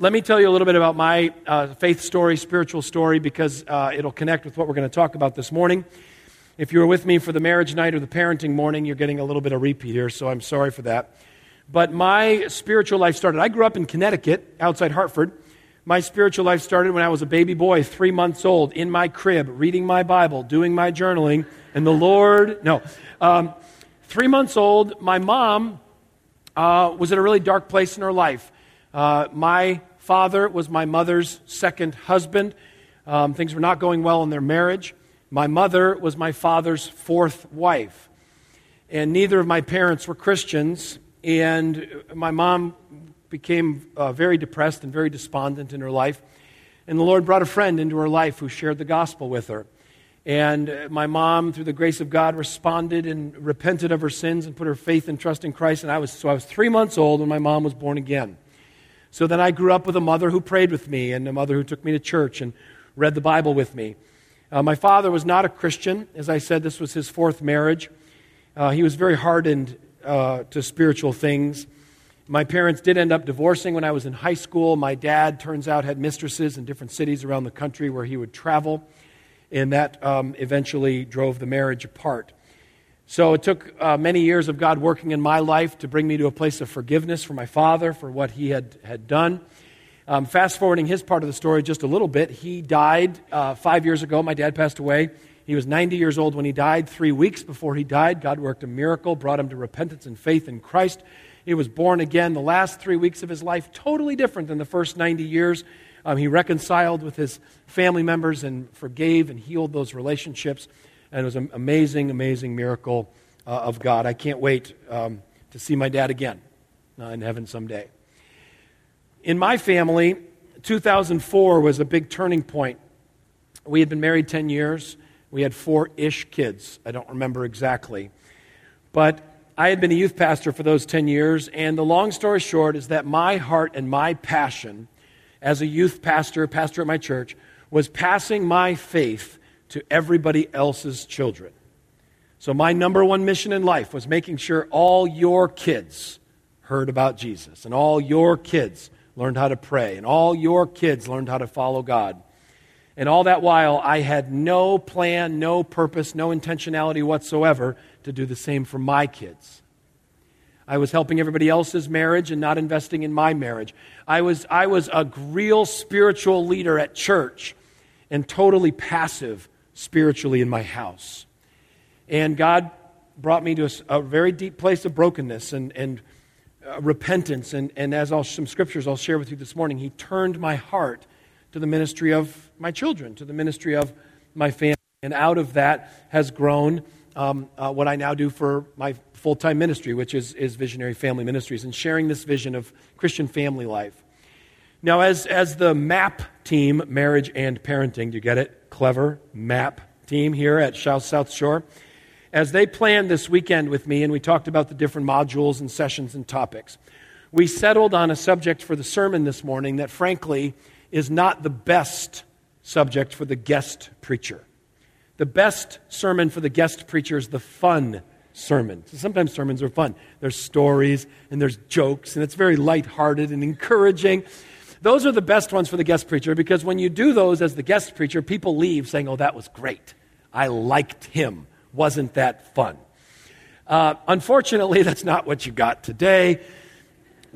let me tell you a little bit about my uh, faith story, spiritual story, because uh, it'll connect with what we're going to talk about this morning. If you were with me for the marriage night or the parenting morning, you're getting a little bit of repeat here, so I'm sorry for that. But my spiritual life started. I grew up in Connecticut, outside Hartford. My spiritual life started when I was a baby boy, three months old, in my crib, reading my Bible, doing my journaling, and the Lord, no. Um, three months old, my mom uh, was in a really dark place in her life. Uh, my father was my mother's second husband. Um, things were not going well in their marriage. My mother was my father's fourth wife. And neither of my parents were Christians. And my mom became uh, very depressed and very despondent in her life. And the Lord brought a friend into her life who shared the gospel with her. And my mom, through the grace of God, responded and repented of her sins and put her faith and trust in Christ. And I was, so I was three months old when my mom was born again. So then I grew up with a mother who prayed with me and a mother who took me to church and read the Bible with me. Uh, my father was not a Christian. As I said, this was his fourth marriage. Uh, he was very hardened uh, to spiritual things. My parents did end up divorcing when I was in high school. My dad, turns out, had mistresses in different cities around the country where he would travel, and that um, eventually drove the marriage apart. So it took uh, many years of God working in my life to bring me to a place of forgiveness for my father for what he had, had done. Um, fast forwarding his part of the story just a little bit, he died uh, five years ago. My dad passed away. He was 90 years old when he died. Three weeks before he died, God worked a miracle, brought him to repentance and faith in Christ. He was born again. The last three weeks of his life, totally different than the first 90 years. Um, he reconciled with his family members and forgave and healed those relationships. And it was an amazing, amazing miracle uh, of God. I can't wait um, to see my dad again uh, in heaven someday. In my family, 2004 was a big turning point. We had been married 10 years. We had four ish kids. I don't remember exactly. But I had been a youth pastor for those 10 years, and the long story short is that my heart and my passion as a youth pastor, pastor at my church, was passing my faith to everybody else's children. So, my number one mission in life was making sure all your kids heard about Jesus and all your kids learned how to pray, and all your kids learned how to follow God. And all that while, I had no plan, no purpose, no intentionality whatsoever to do the same for my kids. I was helping everybody else's marriage and not investing in my marriage. I was, I was a real spiritual leader at church and totally passive spiritually in my house. And God brought me to a, a very deep place of brokenness and, and uh, repentance. And, and as I'll, some scriptures I'll share with you this morning, He turned my heart to the ministry of my children, to the ministry of my family. And out of that has grown um, uh, what I now do for my full time ministry, which is, is Visionary Family Ministries, and sharing this vision of Christian family life. Now, as, as the MAP team, Marriage and Parenting, do you get it? Clever MAP team here at South Shore as they planned this weekend with me and we talked about the different modules and sessions and topics, we settled on a subject for the sermon this morning that, frankly, is not the best subject for the guest preacher. The best sermon for the guest preacher is the fun sermon. So sometimes sermons are fun. There's stories and there's jokes, and it's very lighthearted and encouraging. Those are the best ones for the guest preacher because when you do those as the guest preacher, people leave saying, Oh, that was great. I liked him wasn't that fun? Uh, unfortunately, that's not what you got today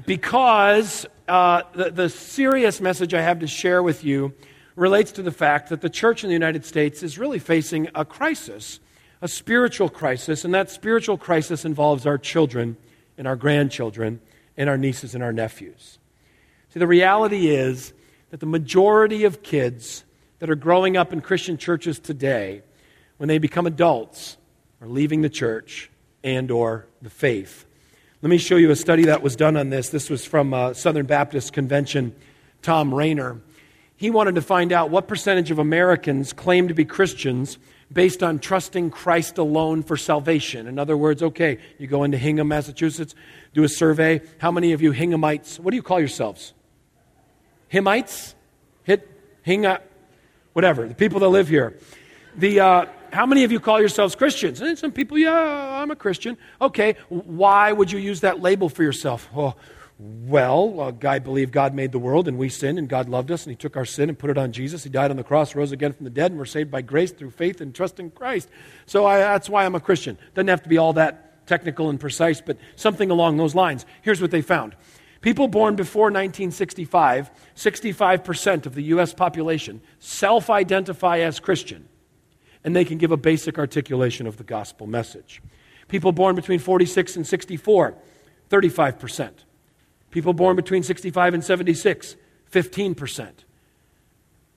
because uh, the, the serious message I have to share with you relates to the fact that the church in the United States is really facing a crisis, a spiritual crisis, and that spiritual crisis involves our children and our grandchildren and our nieces and our nephews. See, the reality is that the majority of kids that are growing up in Christian churches today when they become adults are leaving the church and or the faith. Let me show you a study that was done on this. This was from uh, Southern Baptist Convention, Thom Rainer. He wanted to find out what percentage of Americans claim to be Christians based on trusting Christ alone for salvation. In other words, okay, you go into Hingham, Massachusetts, do a survey. How many of you Hinghamites, what do you call yourselves? Himites? Hit, Hinga, whatever, the people that live here. The, uh, how many of you call yourselves Christians? And some people, yeah, I'm a Christian. Okay, why would you use that label for yourself? Oh, Well, a guy believed God made the world and we sinned and God loved us and he took our sin and put it on Jesus. He died on the cross, rose again from the dead, and we're saved by grace through faith and trust in Christ. So I, that's why I'm a Christian. Doesn't have to be all that technical and precise, but something along those lines. Here's what they found. People born before 1965, 65% of the U.S. population self identify as Christian, and they can give a basic articulation of the gospel message. People born between 46 and 64, 35%. People born between 65 and 76, 15%.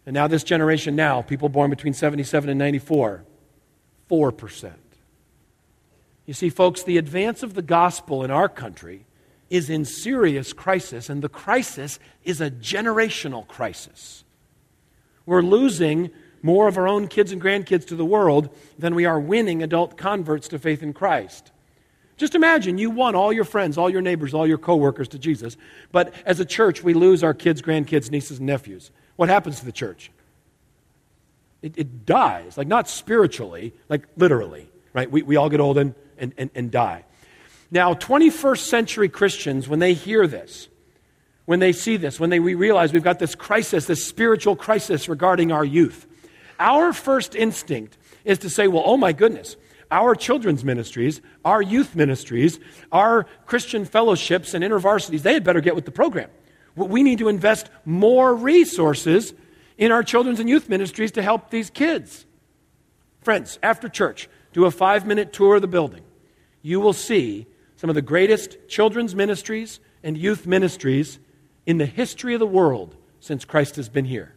And now, this generation now, people born between 77 and 94, 4%. You see, folks, the advance of the gospel in our country is in serious crisis, and the crisis is a generational crisis. We're losing more of our own kids and grandkids to the world than we are winning adult converts to faith in Christ. Just imagine you won all your friends, all your neighbors, all your coworkers to Jesus, but as a church, we lose our kids, grandkids, nieces, and nephews. What happens to the church? It, it dies, like not spiritually, like literally, right? We, we all get old and, and, and, and die. Now, 21st century Christians, when they hear this, when they see this, when they, we realize we've got this crisis, this spiritual crisis regarding our youth, our first instinct is to say, well, oh my goodness, our children's ministries, our youth ministries, our Christian fellowships and intervarsities, they had better get with the program. We need to invest more resources in our children's and youth ministries to help these kids. Friends, after church, do a five minute tour of the building. You will see some of the greatest children's ministries and youth ministries in the history of the world since Christ has been here.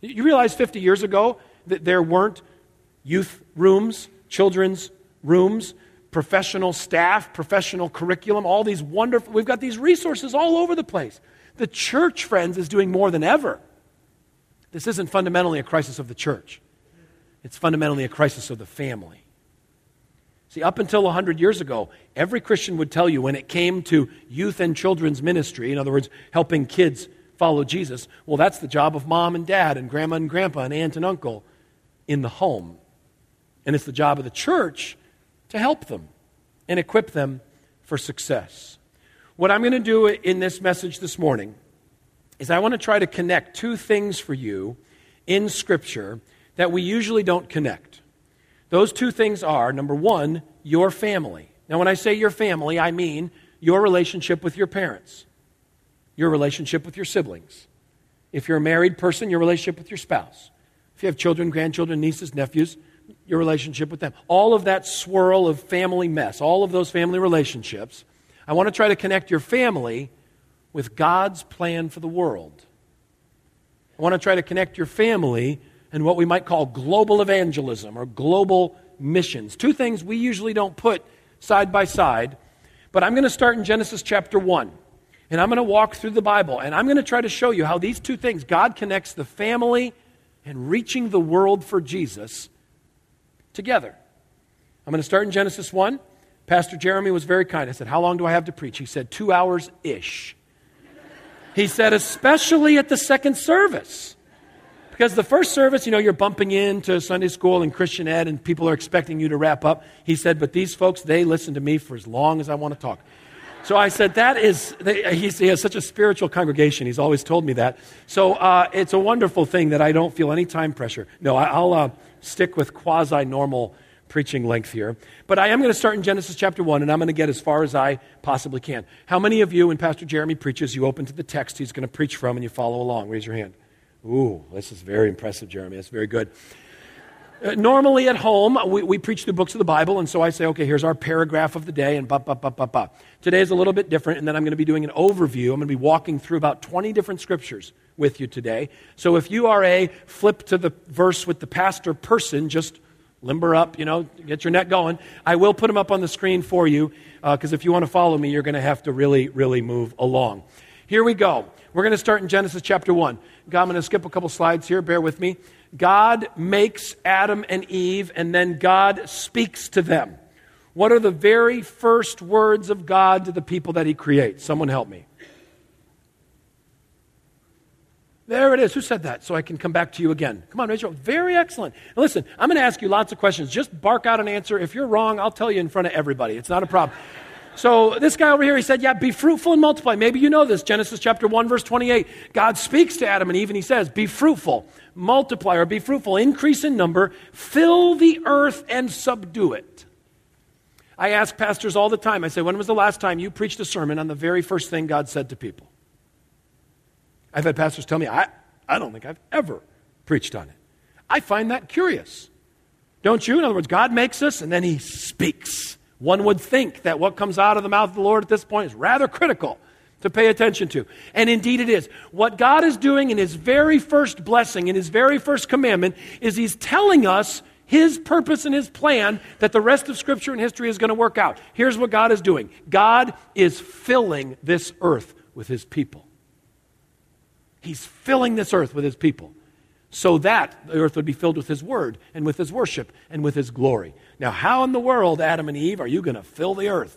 You realize 50 years ago that there weren't youth rooms children's rooms, professional staff, professional curriculum, all these wonderful, we've got these resources all over the place. The church, friends, is doing more than ever. This isn't fundamentally a crisis of the church, it's fundamentally a crisis of the family. See, up until 100 years ago, every Christian would tell you when it came to youth and children's ministry, in other words, helping kids follow Jesus, well, that's the job of mom and dad and grandma and grandpa and aunt and uncle in the home. And it's the job of the church to help them and equip them for success. What I'm going to do in this message this morning is I want to try to connect two things for you in Scripture that we usually don't connect. Those two things are number one, your family. Now, when I say your family, I mean your relationship with your parents, your relationship with your siblings. If you're a married person, your relationship with your spouse. If you have children, grandchildren, nieces, nephews, your relationship with them. All of that swirl of family mess, all of those family relationships, I want to try to connect your family with God's plan for the world. I want to try to connect your family and what we might call global evangelism or global missions. Two things we usually don't put side by side, but I'm going to start in Genesis chapter 1. And I'm going to walk through the Bible and I'm going to try to show you how these two things, God connects the family and reaching the world for Jesus, together. I'm going to start in Genesis 1. Pastor Jeremy was very kind. I said, How long do I have to preach? He said, Two hours ish. He said, Especially at the second service. Because the first service, you know, you're bumping into Sunday school and Christian ed, and people are expecting you to wrap up. He said, But these folks, they listen to me for as long as I want to talk. So I said, that is, they, he has such a spiritual congregation. He's always told me that. So uh, it's a wonderful thing that I don't feel any time pressure. No, I, will uh, stick with quasi normal preaching length here. But I am going to start in Genesis chapter 1, and I'm going to get as far as I possibly can. How many of you, when Pastor Jeremy preaches, you open to the text he's going to preach from and you follow along? Raise your hand. Ooh, this is very impressive, Jeremy. That's very good. Uh, normally at home, we, we preach the books of the Bible, and so I say, okay, here's our paragraph of the day, and ba ba ba ba ba. Today is a little bit different, and then I'm going to be doing an overview. I'm going to be walking through about 20 different scriptures with you today. So if you are a flip to the verse with the pastor person, just limber up, you know, get your neck going. I will put them up on the screen for you, because uh, if you want to follow me, you're going to have to really, really move along. Here we go. We're going to start in Genesis chapter 1. God, I'm going to skip a couple slides here. Bear with me. God makes Adam and Eve, and then God speaks to them. What are the very first words of God to the people that He creates? Someone help me. There it is. Who said that? So I can come back to you again. Come on, Rachel. Very excellent. Now listen, I'm going to ask you lots of questions. Just bark out an answer. If you're wrong, I'll tell you in front of everybody. It's not a problem. So this guy over here, he said, Yeah, be fruitful and multiply. Maybe you know this. Genesis chapter 1, verse 28. God speaks to Adam and Eve and he says, Be fruitful, multiply, or be fruitful, increase in number, fill the earth and subdue it. I ask pastors all the time, I say, When was the last time you preached a sermon on the very first thing God said to people? I've had pastors tell me, I, I don't think I've ever preached on it. I find that curious. Don't you? In other words, God makes us and then he speaks. One would think that what comes out of the mouth of the Lord at this point is rather critical to pay attention to. And indeed it is. What God is doing in his very first blessing, in his very first commandment, is he's telling us his purpose and his plan that the rest of Scripture and history is going to work out. Here's what God is doing God is filling this earth with his people. He's filling this earth with his people so that the earth would be filled with his word and with his worship and with his glory. Now, how in the world, Adam and Eve, are you going to fill the earth?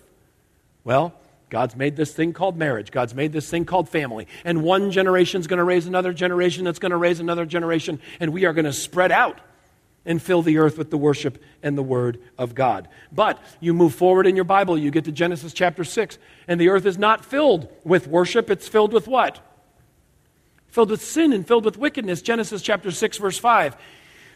Well, God's made this thing called marriage. God's made this thing called family. And one generation is going to raise another generation that's going to raise another generation. And we are going to spread out and fill the earth with the worship and the word of God. But you move forward in your Bible, you get to Genesis chapter 6, and the earth is not filled with worship, it's filled with what? filled with sin and filled with wickedness. Genesis chapter 6, verse 5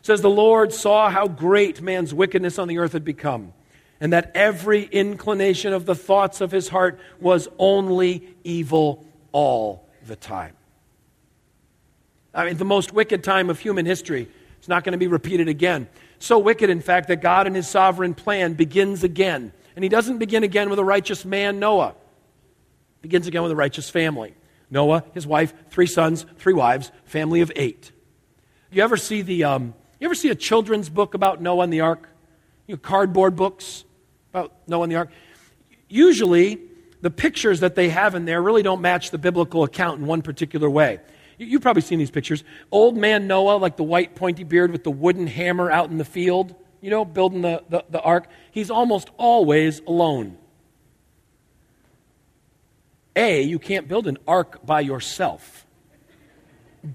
says, The Lord saw how great man's wickedness on the earth had become, and that every inclination of the thoughts of his heart was only evil all the time. I mean, the most wicked time of human history. It's not going to be repeated again. So wicked, in fact, that God in his sovereign plan begins again. And he doesn't begin again with a righteous man, Noah. He begins again with a righteous family. Noah, his wife, three sons, three wives, family of eight. You ever see the um, you ever see a children's book about Noah and the ark? You know, cardboard books about Noah and the ark. Usually, the pictures that they have in there really don't match the biblical account in one particular way. You've probably seen these pictures. Old man Noah, like the white pointy beard with the wooden hammer out in the field, you know, building the, the, the ark, he's almost always alone. A, you can't build an ark by yourself.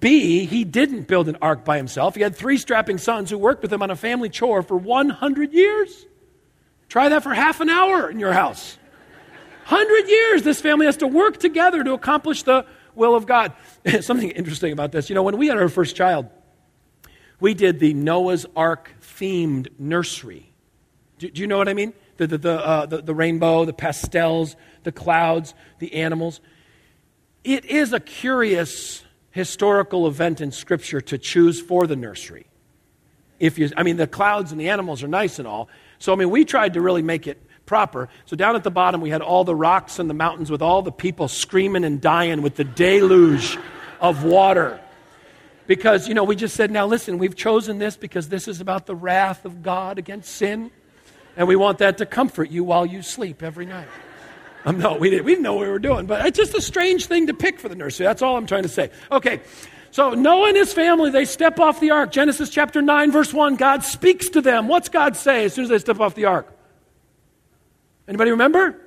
B, he didn't build an ark by himself. He had three strapping sons who worked with him on a family chore for 100 years. Try that for half an hour in your house. 100 years, this family has to work together to accomplish the will of God. Something interesting about this. You know, when we had our first child, we did the Noah's Ark themed nursery. Do, do you know what I mean? The, the, the, uh, the, the rainbow, the pastels, the clouds, the animals. It is a curious historical event in Scripture to choose for the nursery. If you, I mean, the clouds and the animals are nice and all. So, I mean, we tried to really make it proper. So, down at the bottom, we had all the rocks and the mountains with all the people screaming and dying with the deluge of water. Because, you know, we just said, now listen, we've chosen this because this is about the wrath of God against sin. And we want that to comfort you while you sleep every night. Um, no, we didn't, we didn't know what we were doing, but it's just a strange thing to pick for the nursery. That's all I'm trying to say. Okay, so Noah and his family, they step off the ark. Genesis chapter 9, verse 1, God speaks to them. What's God say as soon as they step off the ark? Anybody remember?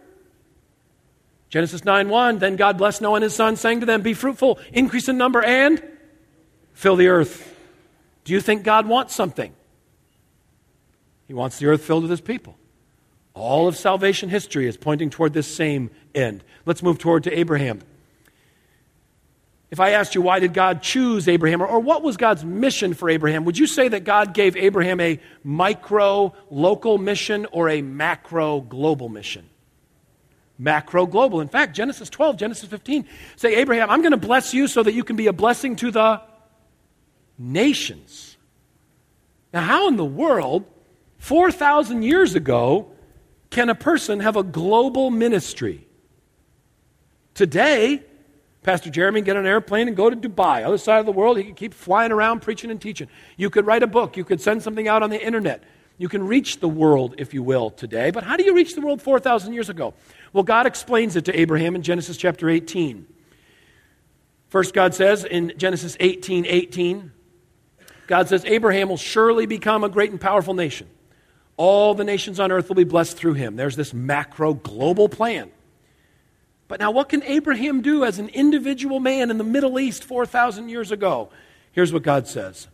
Genesis 9 1, then God blessed Noah and his son, saying to them, Be fruitful, increase in number, and fill the earth. Do you think God wants something? He wants the earth filled with his people. All of salvation history is pointing toward this same end. Let's move toward to Abraham. If I asked you, why did God choose Abraham, or, or, what was God's mission for Abraham, would you say that God gave Abraham a micro local mission or a macro global mission? Macro global. In fact, Genesis 12, Genesis 15 say, Abraham, I'm going to bless you so that you can be a blessing to the nations. Now, how in the world, 4,000 years ago, can a person have a global ministry? Today, Pastor Jeremy get on an airplane and go to Dubai, other side of the world. He can keep flying around preaching and teaching. You could write a book. You could send something out on the internet. You can reach the world, if you will, today. But how do you reach the world 4,000 years ago? Well, God explains it to Abraham in Genesis chapter 18. First, God says in Genesis 18 18, God says, Abraham will surely become a great and powerful nation. All the nations on earth will be blessed through him. There's this macro global plan. But now, what can Abraham do as an individual man in the Middle East 4,000 years ago? Here's what God says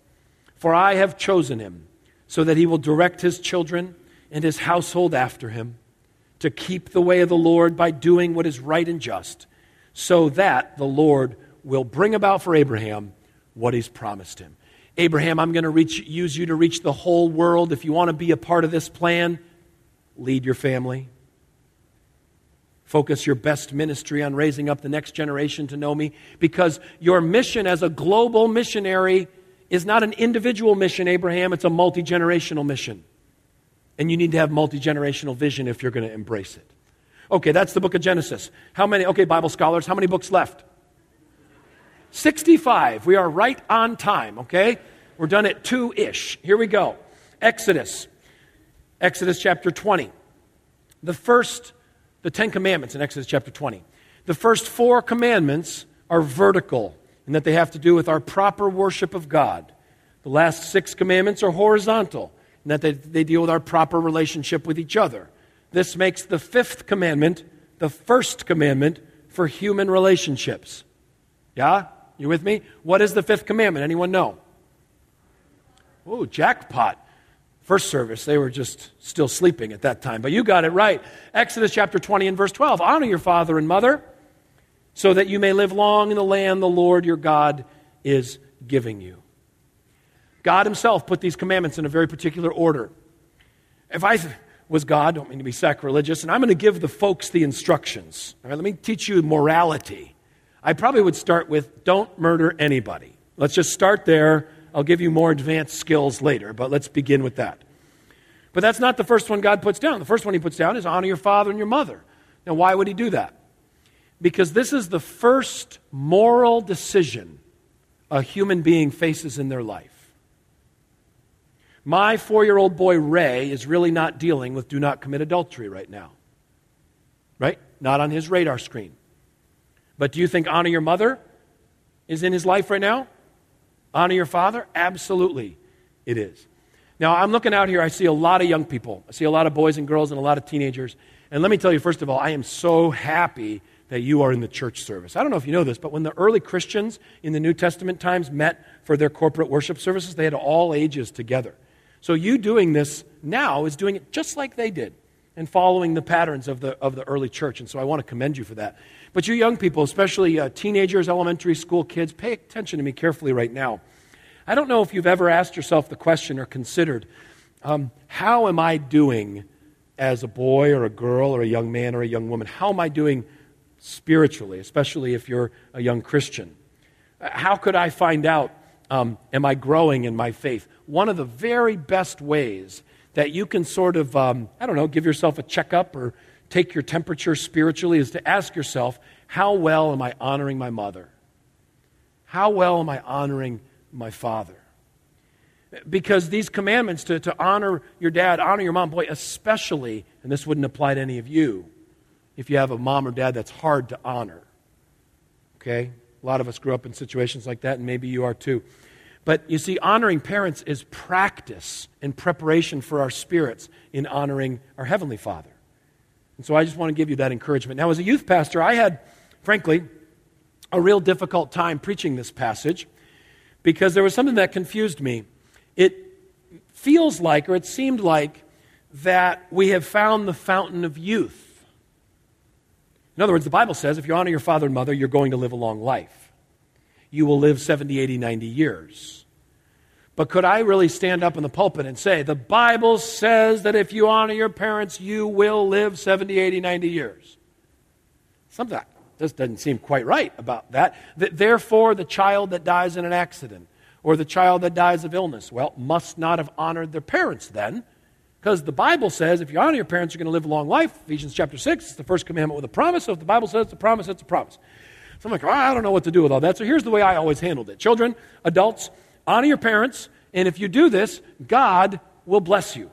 For I have chosen him so that he will direct his children and his household after him to keep the way of the Lord by doing what is right and just, so that the Lord will bring about for Abraham what he's promised him. Abraham, I'm going to reach, use you to reach the whole world. If you want to be a part of this plan, lead your family. Focus your best ministry on raising up the next generation to know me because your mission as a global missionary is not an individual mission, Abraham, it's a multi generational mission. And you need to have multi generational vision if you're going to embrace it. Okay, that's the book of Genesis. How many, okay, Bible scholars, how many books left? 65. We are right on time, okay? We're done at 2 ish. Here we go. Exodus. Exodus chapter 20. The first, the Ten Commandments in Exodus chapter 20. The first four commandments are vertical in that they have to do with our proper worship of God. The last six commandments are horizontal in that they, they deal with our proper relationship with each other. This makes the fifth commandment the first commandment for human relationships. Yeah? You with me? What is the fifth commandment? Anyone know? Oh, jackpot. First service, they were just still sleeping at that time. But you got it right. Exodus chapter 20 and verse 12. Honor your father and mother so that you may live long in the land the Lord your God is giving you. God Himself put these commandments in a very particular order. If I was God, don't mean to be sacrilegious, and I'm going to give the folks the instructions. All right, let me teach you morality. I probably would start with don't murder anybody. Let's just start there. I'll give you more advanced skills later, but let's begin with that. But that's not the first one God puts down. The first one He puts down is honor your father and your mother. Now, why would He do that? Because this is the first moral decision a human being faces in their life. My four year old boy, Ray, is really not dealing with do not commit adultery right now. Right? Not on his radar screen. But do you think honor your mother is in his life right now? Honor your father? Absolutely, it is. Now, I'm looking out here, I see a lot of young people. I see a lot of boys and girls and a lot of teenagers. And let me tell you, first of all, I am so happy that you are in the church service. I don't know if you know this, but when the early Christians in the New Testament times met for their corporate worship services, they had all ages together. So you doing this now is doing it just like they did and following the patterns of the, of the early church. And so I want to commend you for that. But you young people, especially uh, teenagers, elementary school kids, pay attention to me carefully right now. I don't know if you've ever asked yourself the question or considered um, how am I doing as a boy or a girl or a young man or a young woman? How am I doing spiritually, especially if you're a young Christian? How could I find out um, am I growing in my faith? One of the very best ways that you can sort of, um, I don't know, give yourself a checkup or take your temperature spiritually is to ask yourself, how well am I honoring my mother? How well am I honoring my father? Because these commandments to, to honor your dad, honor your mom, boy, especially, and this wouldn't apply to any of you if you have a mom or dad that's hard to honor. Okay? A lot of us grew up in situations like that, and maybe you are too. But you see, honoring parents is practice and preparation for our spirits in honoring our Heavenly Father. And so I just want to give you that encouragement. Now, as a youth pastor, I had, frankly, a real difficult time preaching this passage because there was something that confused me. It feels like, or it seemed like, that we have found the fountain of youth. In other words, the Bible says if you honor your father and mother, you're going to live a long life you will live 70, 80, 90 years. But could I really stand up in the pulpit and say, the Bible says that if you honor your parents, you will live 70, 80, 90 years? Something that just doesn't seem quite right about that. that. Therefore, the child that dies in an accident or the child that dies of illness, well, must not have honored their parents then. Because the Bible says if you honor your parents, you're going to live a long life. Ephesians chapter 6, it's the first commandment with a promise. So if the Bible says it's a promise, it's a promise. So I'm like, oh, I don't know what to do with all that. So here's the way I always handled it. Children, adults, honor your parents, and if you do this, God will bless you.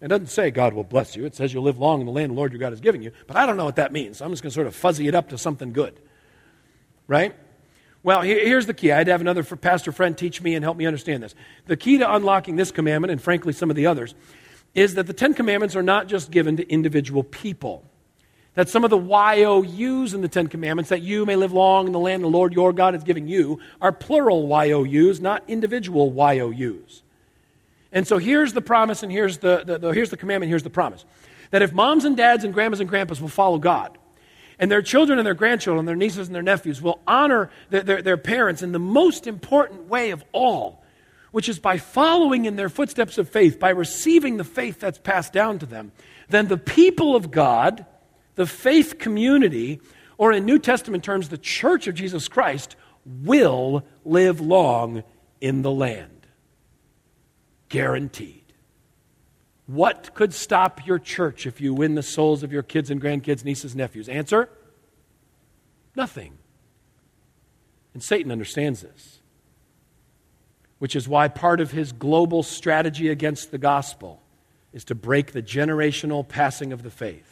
It doesn't say God will bless you. It says you'll live long in the land the Lord your God is giving you. But I don't know what that means. So I'm just going to sort of fuzzy it up to something good. Right? Well, here's the key. I had to have another pastor friend teach me and help me understand this. The key to unlocking this commandment, and frankly some of the others, is that the Ten Commandments are not just given to individual people that some of the YOUs in the Ten Commandments, that you may live long in the land the Lord your God is giving you, are plural YOUs, not individual YOUs. And so here's the promise, and here's the, the, the, here's the commandment, here's the promise. That if moms and dads and grandmas and grandpas will follow God, and their children and their grandchildren, their nieces and their nephews will honor their, their, their, parents in the most important way of all, which is by following in their footsteps of faith, by receiving the faith that's passed down to them, then the people of God, the faith community, or in New Testament terms, the church of Jesus Christ, will live long in the land. Guaranteed. What could stop your church if you win the souls of your kids and grandkids, nieces, nephews? Answer nothing. And Satan understands this, which is why part of his global strategy against the gospel is to break the generational passing of the faith.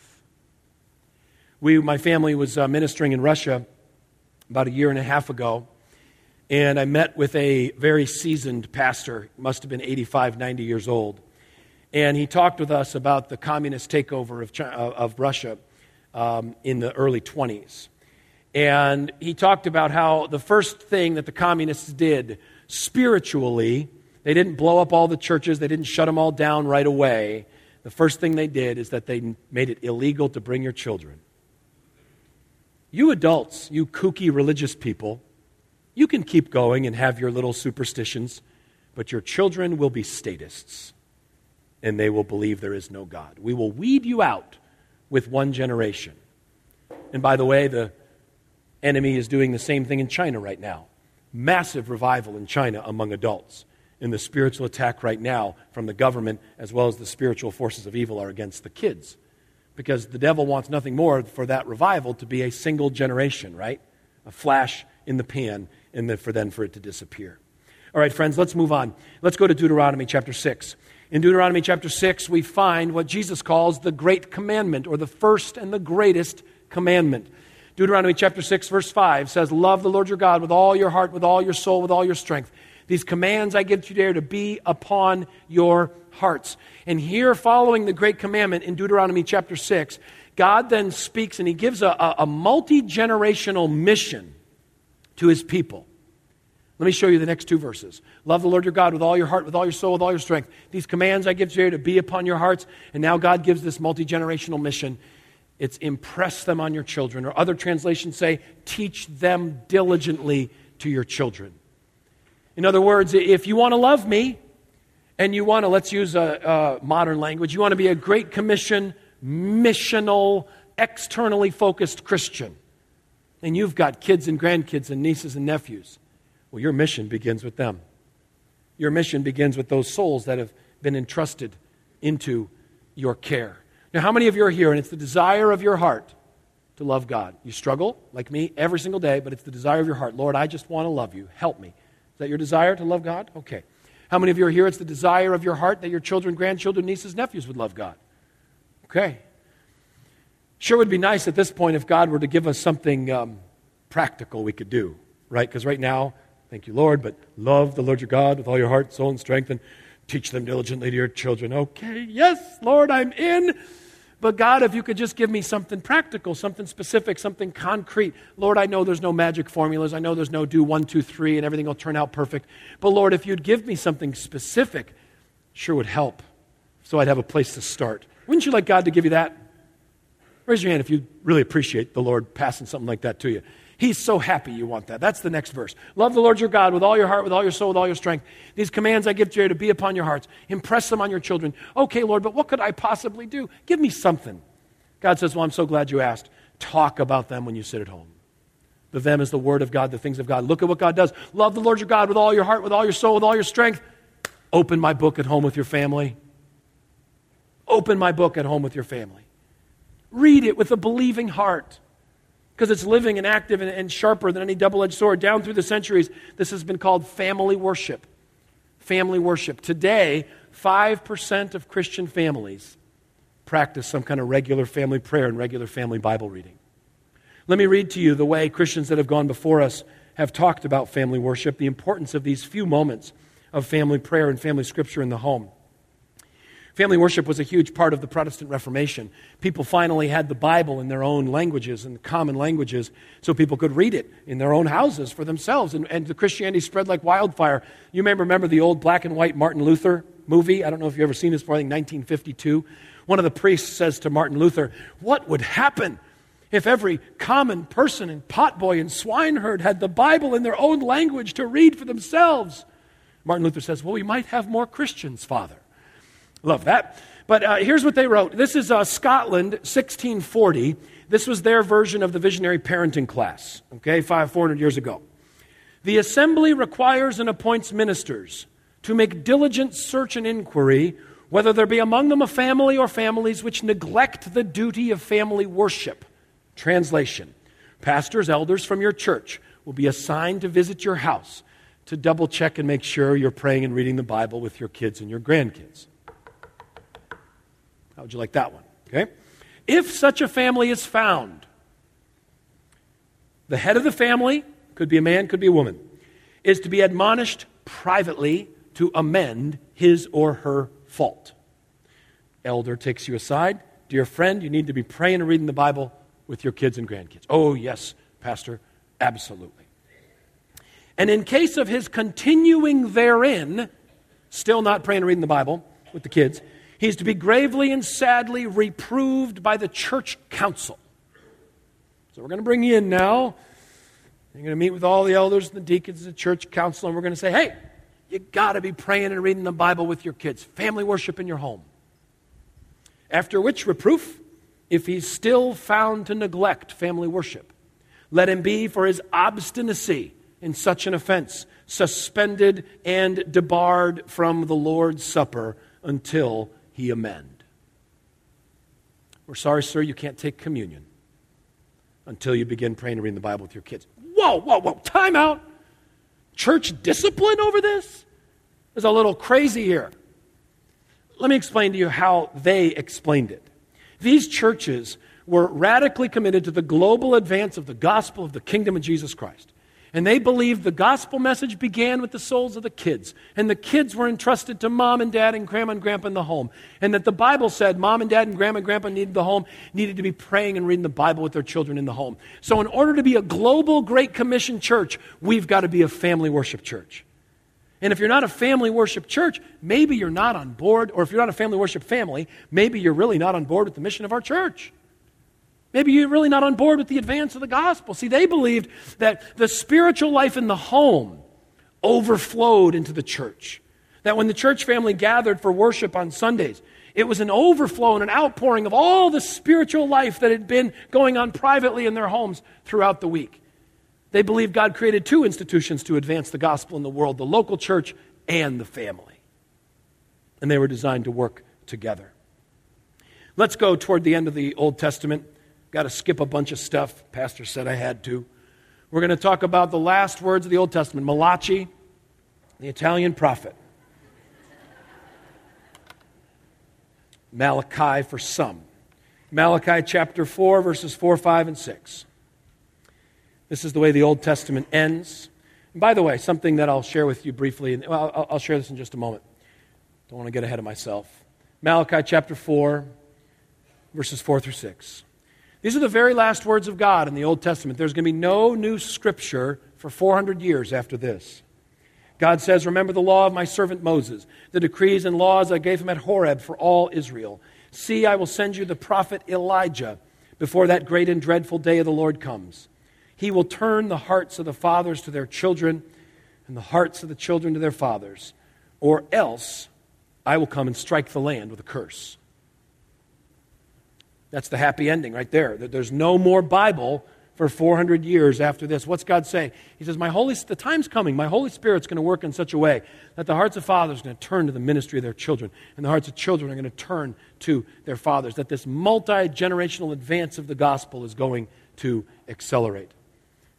We, my family was uh, ministering in Russia about a year and a half ago, and I met with a very seasoned pastor, must have been 85, 90 years old and he talked with us about the communist takeover of, China, of Russia um, in the early 20s. And he talked about how the first thing that the communists did spiritually, they didn't blow up all the churches, they didn't shut them all down right away. The first thing they did is that they made it illegal to bring your children. You adults, you kooky religious people, you can keep going and have your little superstitions, but your children will be statists and they will believe there is no God. We will weed you out with one generation. And by the way, the enemy is doing the same thing in China right now. Massive revival in China among adults. And the spiritual attack right now from the government, as well as the spiritual forces of evil, are against the kids. Because the devil wants nothing more for that revival to be a single generation, right? A flash in the pan, and then for then for it to disappear. All right, friends, let's move on. Let's go to Deuteronomy chapter 6. In Deuteronomy chapter 6, we find what Jesus calls the great commandment, or the first and the greatest commandment. Deuteronomy chapter 6, verse 5 says, Love the Lord your God with all your heart, with all your soul, with all your strength. These commands I give to you to be upon your hearts. And here, following the great commandment in Deuteronomy chapter 6, God then speaks and he gives a, a, a multi generational mission to his people. Let me show you the next two verses. Love the Lord your God with all your heart, with all your soul, with all your strength. These commands I give to you to be upon your hearts. And now God gives this multi generational mission. It's impress them on your children. Or other translations say, teach them diligently to your children. In other words, if you want to love me, and you want to, let's use a, a modern language, you want to be a Great Commission, missional, externally focused Christian, and you've got kids and grandkids and nieces and nephews well, your mission begins with them. Your mission begins with those souls that have been entrusted into your care. Now, how many of you are here and it's the desire of your heart to love God? You struggle, like me, every single day, but it's the desire of your heart. Lord, I just want to love you. Help me. Is that your desire to love God? Okay. How many of you are here? It's the desire of your heart that your children, grandchildren, nieces, nephews would love God. Okay. Sure would be nice at this point if God were to give us something um, practical we could do, right? Because right now, Thank you, Lord, but love the Lord your God with all your heart, soul, and strength, and teach them diligently to your children. Okay, yes, Lord, I'm in. But God, if you could just give me something practical, something specific, something concrete. Lord, I know there's no magic formulas. I know there's no do one, two, three, and everything will turn out perfect. But Lord, if you'd give me something specific, sure would help. So I'd have a place to start. Wouldn't you like God to give you that? Raise your hand if you really appreciate the Lord passing something like that to you. He's so happy you want that. That's the next verse. Love the Lord your God with all your heart, with all your soul, with all your strength. These commands I give to you to be upon your hearts. Impress them on your children. Okay, Lord, but what could I possibly do? Give me something. God says, Well, I'm so glad you asked. Talk about them when you sit at home. The them is the word of God, the things of God. Look at what God does. Love the Lord your God with all your heart, with all your soul, with all your strength. Open my book at home with your family. Open my book at home with your family. Read it with a believing heart because it's living and active and, and sharper than any double edged sword. Down through the centuries, this has been called family worship. Family worship. Today, 5% of Christian families practice some kind of regular family prayer and regular family Bible reading. Let me read to you the way Christians that have gone before us have talked about family worship, the importance of these few moments of family prayer and family scripture in the home. Family worship was a huge part of the Protestant Reformation. People finally had the Bible in their own languages and common languages so people could read it in their own houses for themselves. And, and the Christianity spread like wildfire. You may remember the old black and white Martin Luther movie. I don't know if you've ever seen this think 1952, One of the priests says to Martin Luther, What would happen if every common person and potboy and swineherd had the Bible in their own language to read for themselves? Martin Luther says, Well, we might have more Christians, Father. Love that. But uh, here's what they wrote. This is uh, Scotland, 1640. This was their version of the visionary parenting class, okay, five, 400 years ago. The assembly requires and appoints ministers to make diligent search and inquiry whether there be among them a family or families which neglect the duty of family worship. Translation Pastors, elders from your church will be assigned to visit your house to double check and make sure you're praying and reading the Bible with your kids and your grandkids. How would you like that one? Okay? If such a family is found, the head of the family, could be a man, could be a woman, is to be admonished privately to amend his or her fault. Elder takes you aside. Dear friend, you need to be praying and reading the Bible with your kids and grandkids. Oh, yes, Pastor, absolutely. And in case of his continuing therein, still not praying and reading the Bible with the kids, He's to be gravely and sadly reproved by the church council. So we're going to bring you in now. You're going to meet with all the elders and the deacons and the church council, and we're going to say, hey, you got to be praying and reading the Bible with your kids. Family worship in your home. After which reproof, if he's still found to neglect family worship, let him be for his obstinacy in such an offense suspended and debarred from the Lord's Supper until he amend. We're sorry, sir, you can't take communion until you begin praying and reading the Bible with your kids. Whoa, whoa, whoa, time out. Church discipline over this is a little crazy here. Let me explain to you how they explained it. These churches were radically committed to the global advance of the gospel of the kingdom of Jesus Christ. And they believed the gospel message began with the souls of the kids. And the kids were entrusted to mom and dad and grandma and grandpa in the home. And that the Bible said mom and dad and grandma and grandpa needed the home, needed to be praying and reading the Bible with their children in the home. So, in order to be a global Great Commission church, we've got to be a family worship church. And if you're not a family worship church, maybe you're not on board. Or if you're not a family worship family, maybe you're really not on board with the mission of our church. Maybe you're really not on board with the advance of the gospel. See, they believed that the spiritual life in the home overflowed into the church. That when the church family gathered for worship on Sundays, it was an overflow and an outpouring of all the spiritual life that had been going on privately in their homes throughout the week. They believed God created two institutions to advance the gospel in the world the local church and the family. And they were designed to work together. Let's go toward the end of the Old Testament Got to skip a bunch of stuff. Pastor said I had to. We're going to talk about the last words of the Old Testament Malachi, the Italian prophet. Malachi for some. Malachi chapter 4, verses 4, 5, and 6. This is the way the Old Testament ends. And by the way, something that I'll share with you briefly, and well, I'll, share this in just a moment. Don't want to get ahead of myself. Malachi chapter 4, verses 4 through 6. These are the very last words of God in the Old Testament. There's going to be no new scripture for 400 years after this. God says, Remember the law of my servant Moses, the decrees and laws I gave him at Horeb for all Israel. See, I will send you the prophet Elijah before that great and dreadful day of the Lord comes. He will turn the hearts of the fathers to their children and the hearts of the children to their fathers, or else I will come and strike the land with a curse. That's the happy ending right there. There's no more Bible for 400 years after this. What's God saying? He says, "My Holy, the time's coming. My Holy Spirit's going to work in such a way that the hearts of fathers are going to turn to the ministry of their children, and the hearts of children are going to turn to their fathers. That this multi generational advance of the gospel is going to accelerate."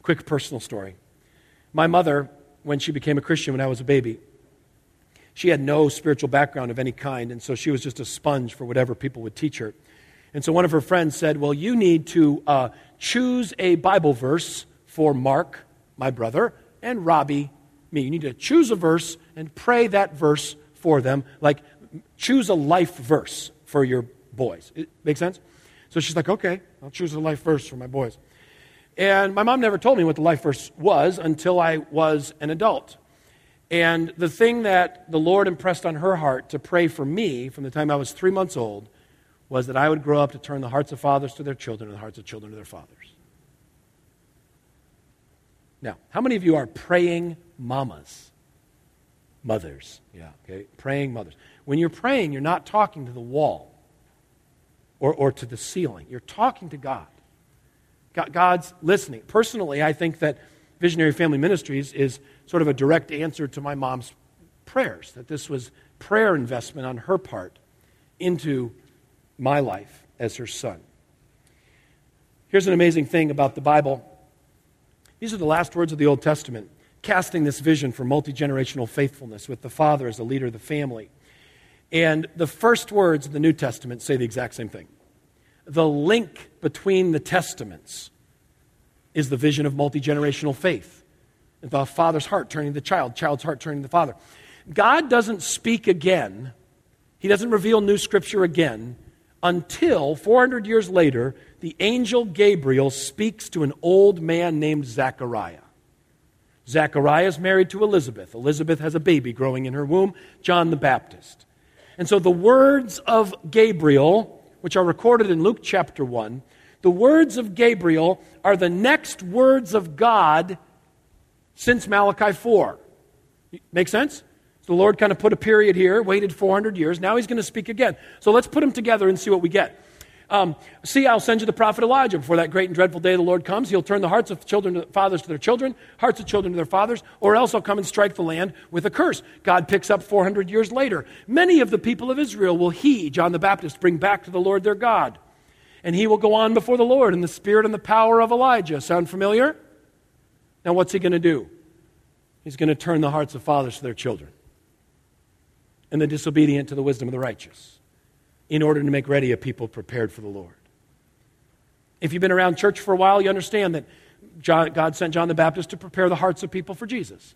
Quick personal story. My mother, when she became a Christian when I was a baby, she had no spiritual background of any kind, and so she was just a sponge for whatever people would teach her. And so one of her friends said, Well, you need to uh, choose a Bible verse for Mark, my brother, and Robbie, me. You need to choose a verse and pray that verse for them. Like, choose a life verse for your boys. It makes sense? So she's like, Okay, I'll choose a life verse for my boys. And my mom never told me what the life verse was until I was an adult. And the thing that the Lord impressed on her heart to pray for me from the time I was three months old was that I would grow up to turn the hearts of fathers to their children and the hearts of children to their fathers. Now, how many of you are praying mamas? Mothers, yeah, okay? Praying mothers. When you're praying, you're not talking to the wall or, or to the ceiling, you're talking to God. God's listening. Personally, I think that Visionary Family Ministries is sort of a direct answer to my mom's prayers, that this was prayer investment on her part into my life as her son. Here's an amazing thing about the Bible. These are the last words of the Old Testament, casting this vision for multi generational faithfulness with the father as the leader of the family. And the first words of the New Testament say the exact same thing. The link between the testaments is the vision of multi generational faith. The father's heart turning to the child, child's heart turning to the father. God doesn't speak again, He doesn't reveal new scripture again until 400 years later, the angel Gabriel speaks to an old man named Zechariah. Zechariah is married to Elizabeth. Elizabeth has a baby growing in her womb, John the Baptist. And so the words of Gabriel, which are recorded in Luke chapter 1, the words of Gabriel are the next words of God since Malachi 4. Make sense? The Lord kind of put a period here, waited 400 years. Now he's going to speak again. So let's put them together and see what we get. Um, see, I'll send you the prophet Elijah before that great and dreadful day the Lord comes. He'll turn the hearts of children to fathers to their children, hearts of children to their fathers, or else I'll come and strike the land with a curse. God picks up 400 years later. Many of the people of Israel will he, John the Baptist, bring back to the Lord their God. And he will go on before the Lord in the spirit and the power of Elijah. Sound familiar? Now, what's he going to do? He's going to turn the hearts of fathers to their children and the disobedient to the wisdom of the righteous in order to make ready a people prepared for the Lord. If you've been around church for a while, you understand that John, God sent John the Baptist to prepare the hearts of people for Jesus.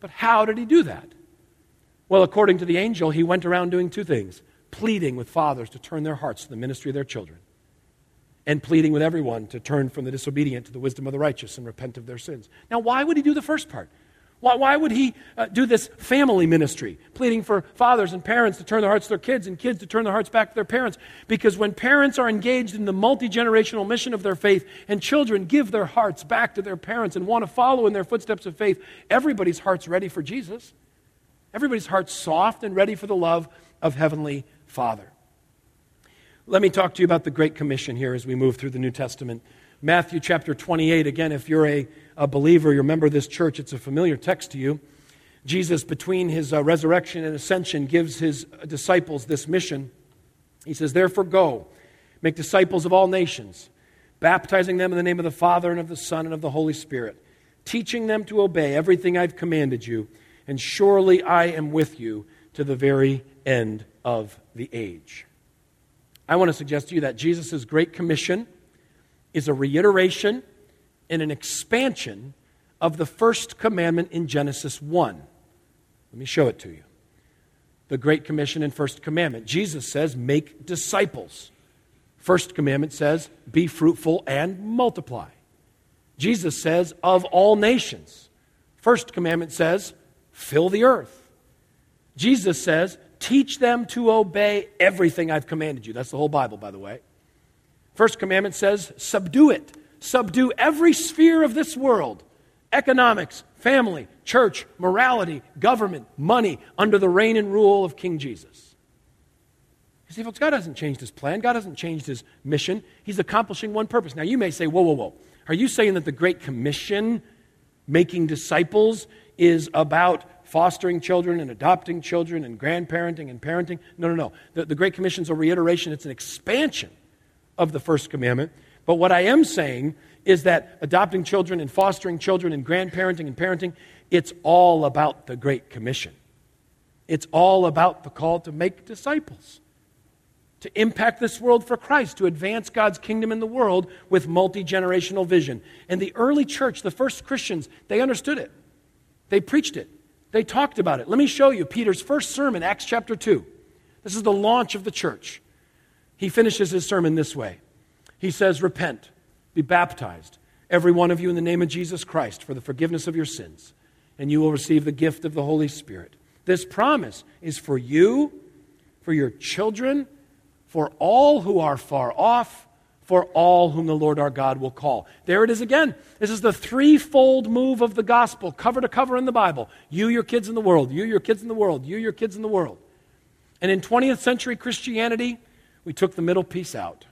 But how did he do that? Well, according to the angel, he went around doing two things pleading with fathers to turn their hearts to the ministry of their children, and pleading with everyone to turn from the disobedient to the wisdom of the righteous and repent of their sins. Now, why would he do the first part? Why, why would he uh, do this family ministry, pleading for fathers and parents to turn their hearts to their kids and kids to turn their hearts back to their parents? Because when parents are engaged in the multi generational mission of their faith and children give their hearts back to their parents and want to follow in their footsteps of faith, everybody's heart's ready for Jesus. Everybody's heart's soft and ready for the love of Heavenly Father. Let me talk to you about the Great Commission here as we move through the New Testament. Matthew chapter 28, again, if you're a a believer, you're a member of this church, it's a familiar text to you. Jesus, between his uh, resurrection and ascension, gives his disciples this mission. He says, Therefore, go, make disciples of all nations, baptizing them in the name of the Father and of the Son and of the Holy Spirit, teaching them to obey everything I've commanded you, and surely I am with you to the very end of the age. I want to suggest to you that Jesus' Great Commission is a reiteration and an expansion of the first commandment in Genesis 1. Let me show it to you. The Great Commission and First Commandment. Jesus says, make disciples. First commandment says, be fruitful and multiply. Jesus says, of all nations. First commandment says, fill the earth. Jesus says, teach them to obey everything I've commanded you. That's the whole Bible, by the way. First commandment says, subdue it subdue every sphere of this world economics, family, church, morality, government, money under the reign and rule of King Jesus. You see, folks, God hasn't changed his plan. God hasn't changed his mission. He's accomplishing one purpose. Now, you may say, whoa, whoa, whoa. Are you saying that the Great Commission, making disciples, is about fostering children and adopting children and grandparenting and parenting? No, no, no. The, the Great Commission is a reiteration, it's an expansion of the first commandment. But what I am saying is that adopting children and fostering children and grandparenting and parenting, it's all about the Great Commission. It's all about the call to make disciples, to impact this world for Christ, to advance God's kingdom in the world with multi generational vision. And the early church, the first Christians, they understood it. They preached it. They talked about it. Let me show you Peter's first sermon, Acts chapter 2. This is the launch of the church. He finishes his sermon this way he says, Repent, be baptized, every one of you, in the name of Jesus Christ, for the forgiveness of your sins, and you will receive the gift of the Holy Spirit. This promise is for you, for your children, for all who are far off, for all whom the Lord our God will call. There it is again. This is the threefold move of the gospel, cover to cover in the Bible. You, your kids in the world, you, your kids in the world, you, your kids in the world. And in 20th century Christianity, we took the middle piece out.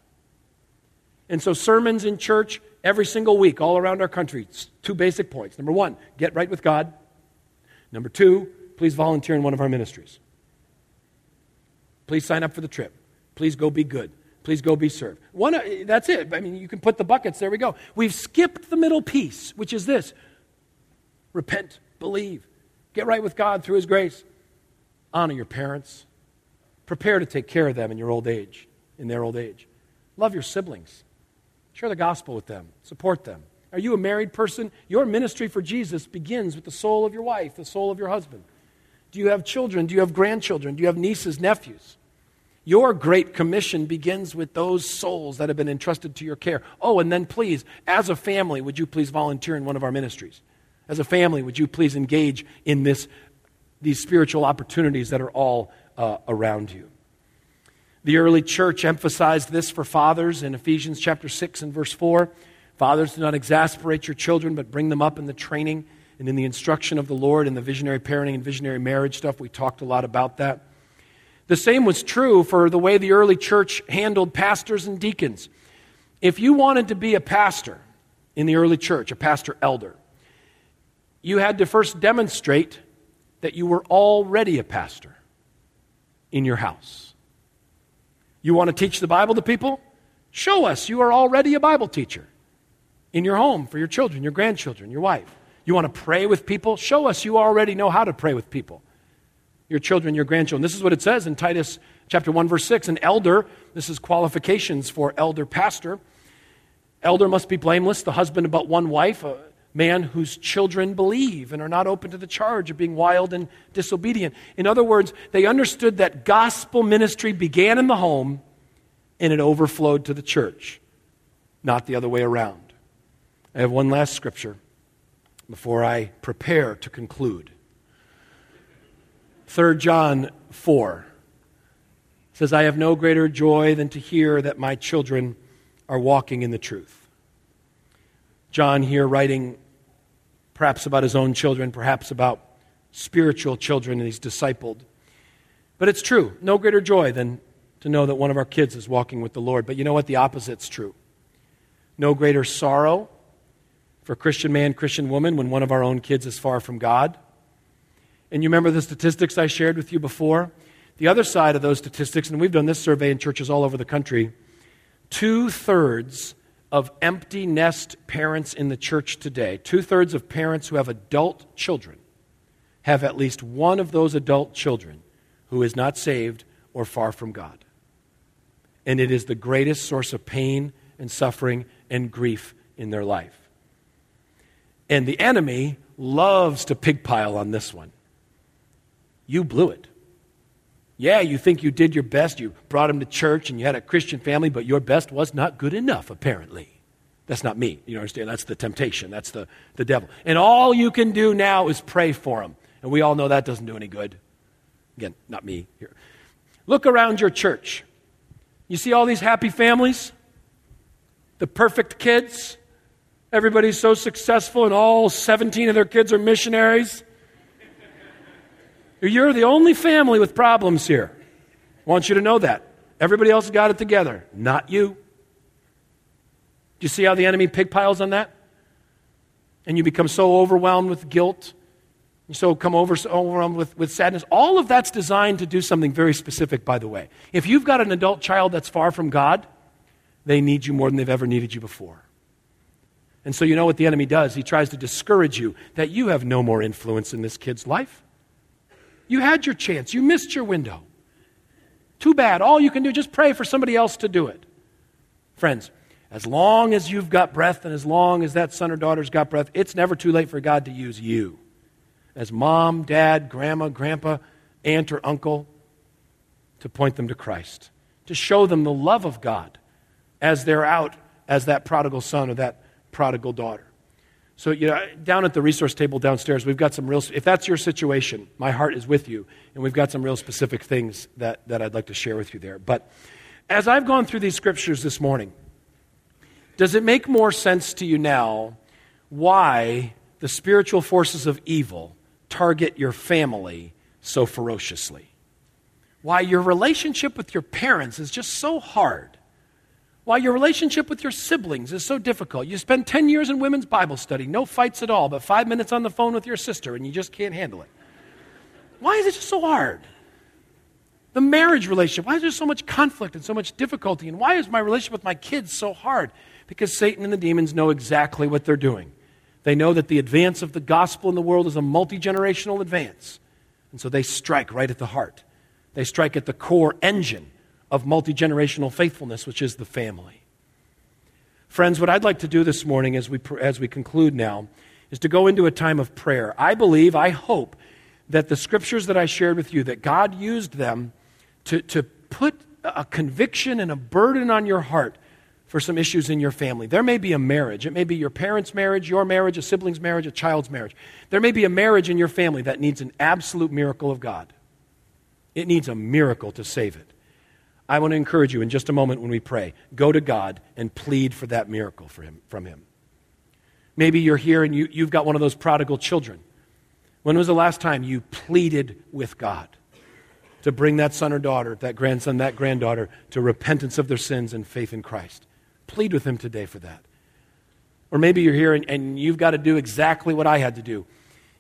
And so, sermons in church every single week all around our country, two basic points. Number one, get right with God. Number two, please volunteer in one of our ministries. Please sign up for the trip. Please go be good. Please go be served. One, uh, that's it. I mean, you can put the buckets. There we go. We've skipped the middle piece, which is this repent, believe, get right with God through His grace, honor your parents, prepare to take care of them in your old age, in their old age. Love your siblings. Share the gospel with them. Support them. Are you a married person? Your ministry for Jesus begins with the soul of your wife, the soul of your husband. Do you have children? Do you have grandchildren? Do you have nieces, nephews? Your great commission begins with those souls that have been entrusted to your care. Oh, and then please, as a family, would you please volunteer in one of our ministries? As a family, would you please engage in this, these spiritual opportunities that are all uh, around you? The early church emphasized this for fathers in Ephesians chapter 6 and verse 4. Fathers, do not exasperate your children, but bring them up in the training and in the instruction of the Lord in the visionary parenting and visionary marriage stuff. We talked a lot about that. The same was true for the way the early church handled pastors and deacons. If you wanted to be a pastor in the early church, a pastor elder, you had to first demonstrate that you were already a pastor in your house. You want to teach the Bible to people? Show us you are already a Bible teacher in your home for your children, your grandchildren, your wife. You want to pray with people? Show us you already know how to pray with people your children, your grandchildren. This is what it says in Titus chapter 1 verse 6. An elder, this is qualifications for elder pastor. Elder must be blameless, the husband of but one wife, man whose children believe and are not open to the charge of being wild and disobedient. In other words, they understood that gospel ministry began in the home and it overflowed to the church, not the other way around. I have one last scripture before I prepare to conclude. 3 John 4 says, I have no greater joy than to hear that my children are walking in the truth. John here writing perhaps about his own children, perhaps about spiritual children and he's discipled. But it's true. No greater joy than to know that one of our kids is walking with the Lord. But you know what? The opposite's true. No greater sorrow for Christian man, Christian woman when one of our own kids is far from God and you remember the statistics I shared with you before? The other side of those statistics, and we've done this survey in churches all over the country, two thirds of empty nest parents in the church today, two thirds of parents who have adult children, have at least one of those adult children who is not saved or far from God. And it is the greatest source of pain and suffering and grief in their life. And the enemy loves to pigpile on this one you blew it. Yeah, you think you did your best. You brought him to church and you had a Christian family, but your best was not good enough, apparently. That's not me. You understand? That's the temptation. That's the, the devil. And all you can do now is pray for him. And we all know that doesn't do any good. Again, not me here. Look around your church. You see all these happy families? The perfect kids? Everybody's so successful, and all 17 of their kids are missionaries. You're the only family with problems here. I want you to know that. Everybody else got it together, not you. Do you see how the enemy pigpiles on that? And you become so overwhelmed with guilt. You so come over so overwhelmed with, with sadness. All of that's designed to do something very specific, by the way. If you've got an adult child that's far from God, they need you more than they've ever needed you before. And so you know what the enemy does? He tries to discourage you that you have no more influence in this kid's life. You had your chance. You missed your window. Too bad. All you can do is just pray for somebody else to do it. Friends, as long as you've got breath and as long as that son or daughter's got breath, it's never too late for God to use you as mom, dad, grandma, grandpa, aunt, or uncle to point them to Christ, to show them the love of God as they're out as that prodigal son or that prodigal daughter. So, you know, down at the resource table downstairs, we've got some real, if that's your situation, my heart is with you, and we've got some real specific things that, that I'd like to share with you there. But As I've gone through these scriptures this morning, does it make more sense to you now why the spiritual forces of evil target your family so ferociously? Why your relationship with your parents is just so hard? Why your relationship with your siblings is so difficult? You spend 10 years in women's Bible study, no fights at all, but five minutes on the phone with your sister, and you just can't handle it. Why is it just so hard? The marriage relationship, why is there so much conflict and so much difficulty? And why is my relationship with my kids so hard? Because Satan and the demons know exactly what they're doing. They know that the advance of the gospel in the world is a multi generational advance. And so they strike right at the heart. They strike at the core engine of multi generational faithfulness, which is the family. Friends, what I'd like to do this morning as we, as we conclude now is to go into a time of prayer. I believe, I hope, that the scriptures that I shared with you, that God used them to, to put a conviction and a burden on your heart for some issues in your family. There may be a marriage. It may be your parents' marriage, your marriage, a sibling's marriage, a child's marriage. There may be a marriage in your family that needs an absolute miracle of God. It needs a miracle to save it. I want to encourage you in just a moment when we pray, go to God and plead for that miracle for him, from Him. Maybe you're here and you, you've got one of those prodigal children. When was the last time you pleaded with God? to bring that son or daughter, that grandson, that granddaughter to repentance of their sins and faith in Christ. Plead with him today for that. Or maybe you're here and, and, you've got to do exactly what I had to do.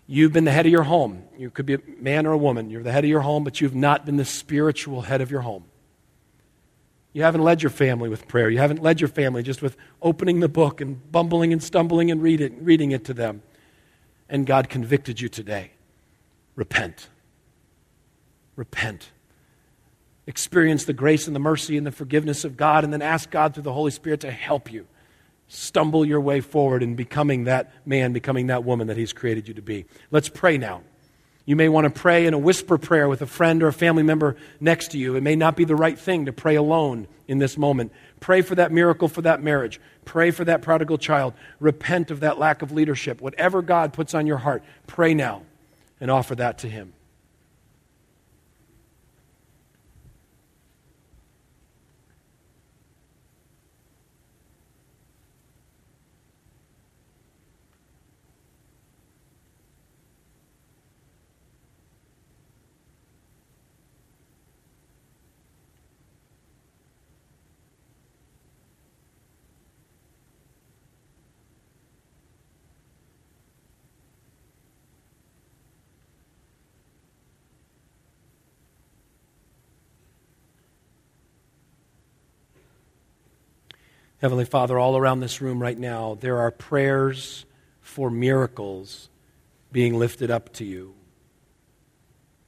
You've been the head of your home. You could be a man or a woman. You're the head of your home, but you've not been the spiritual head of your home. You haven't led your family with prayer. You haven't led your family just with opening the book and bumbling and stumbling and read it, reading it to them. And God convicted you today. Repent repent. Experience the grace and the mercy and the forgiveness of God, and then ask God through the Holy Spirit to help you stumble your way forward in becoming that man, becoming that woman that He's created you to be. Let's pray now. You may want to pray in a whisper prayer with a friend or a family member next to you. It may not be the right thing to pray alone in this moment. Pray for that miracle for that marriage. Pray for that prodigal child. Repent of that lack of leadership. Whatever God puts on your heart, pray now and offer that to Him. Heavenly Father, all around this room right now, there are prayers for miracles being lifted up to you.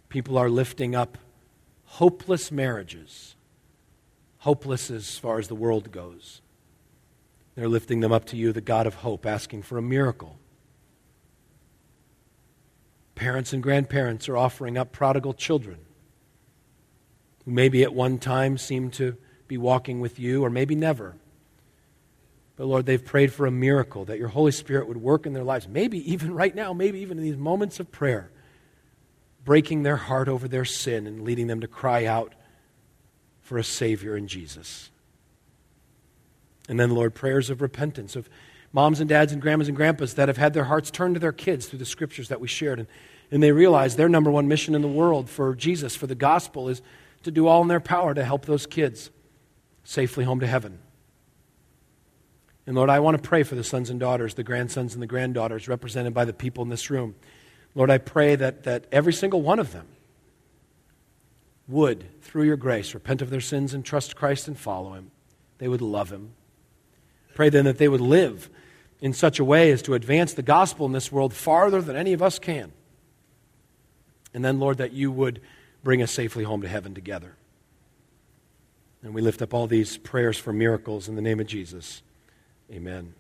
People are lifting up hopeless marriages, hopeless as far as the world goes. They're lifting them up to you, the God of hope, asking for a miracle. Parents and grandparents are offering up prodigal children who maybe at one time seemed to be walking with you, or maybe never. But Lord, they've prayed for a miracle that your Holy Spirit would work in their lives, maybe even right now, maybe even in these moments of prayer, breaking their heart over their sin and leading them to cry out for a Savior in Jesus. And then, Lord, prayers of repentance of moms and dads and grandmas and grandpas that have had their hearts turned to their kids through the scriptures that we shared. And, and they realize their number one mission in the world for Jesus, for the gospel, is to do all in their power to help those kids safely home to heaven. And Lord, I want to pray for the sons and daughters, the grandsons and the granddaughters represented by the people in this room. Lord, I pray that, that every single one of them would, through your grace, repent of their sins and trust Christ and follow him. They would love him. Pray then that they would live in such a way as to advance the gospel in this world farther than any of us can. And then, Lord, that you would bring us safely home to heaven together. And we lift up all these prayers for miracles in the name of Jesus. Amen.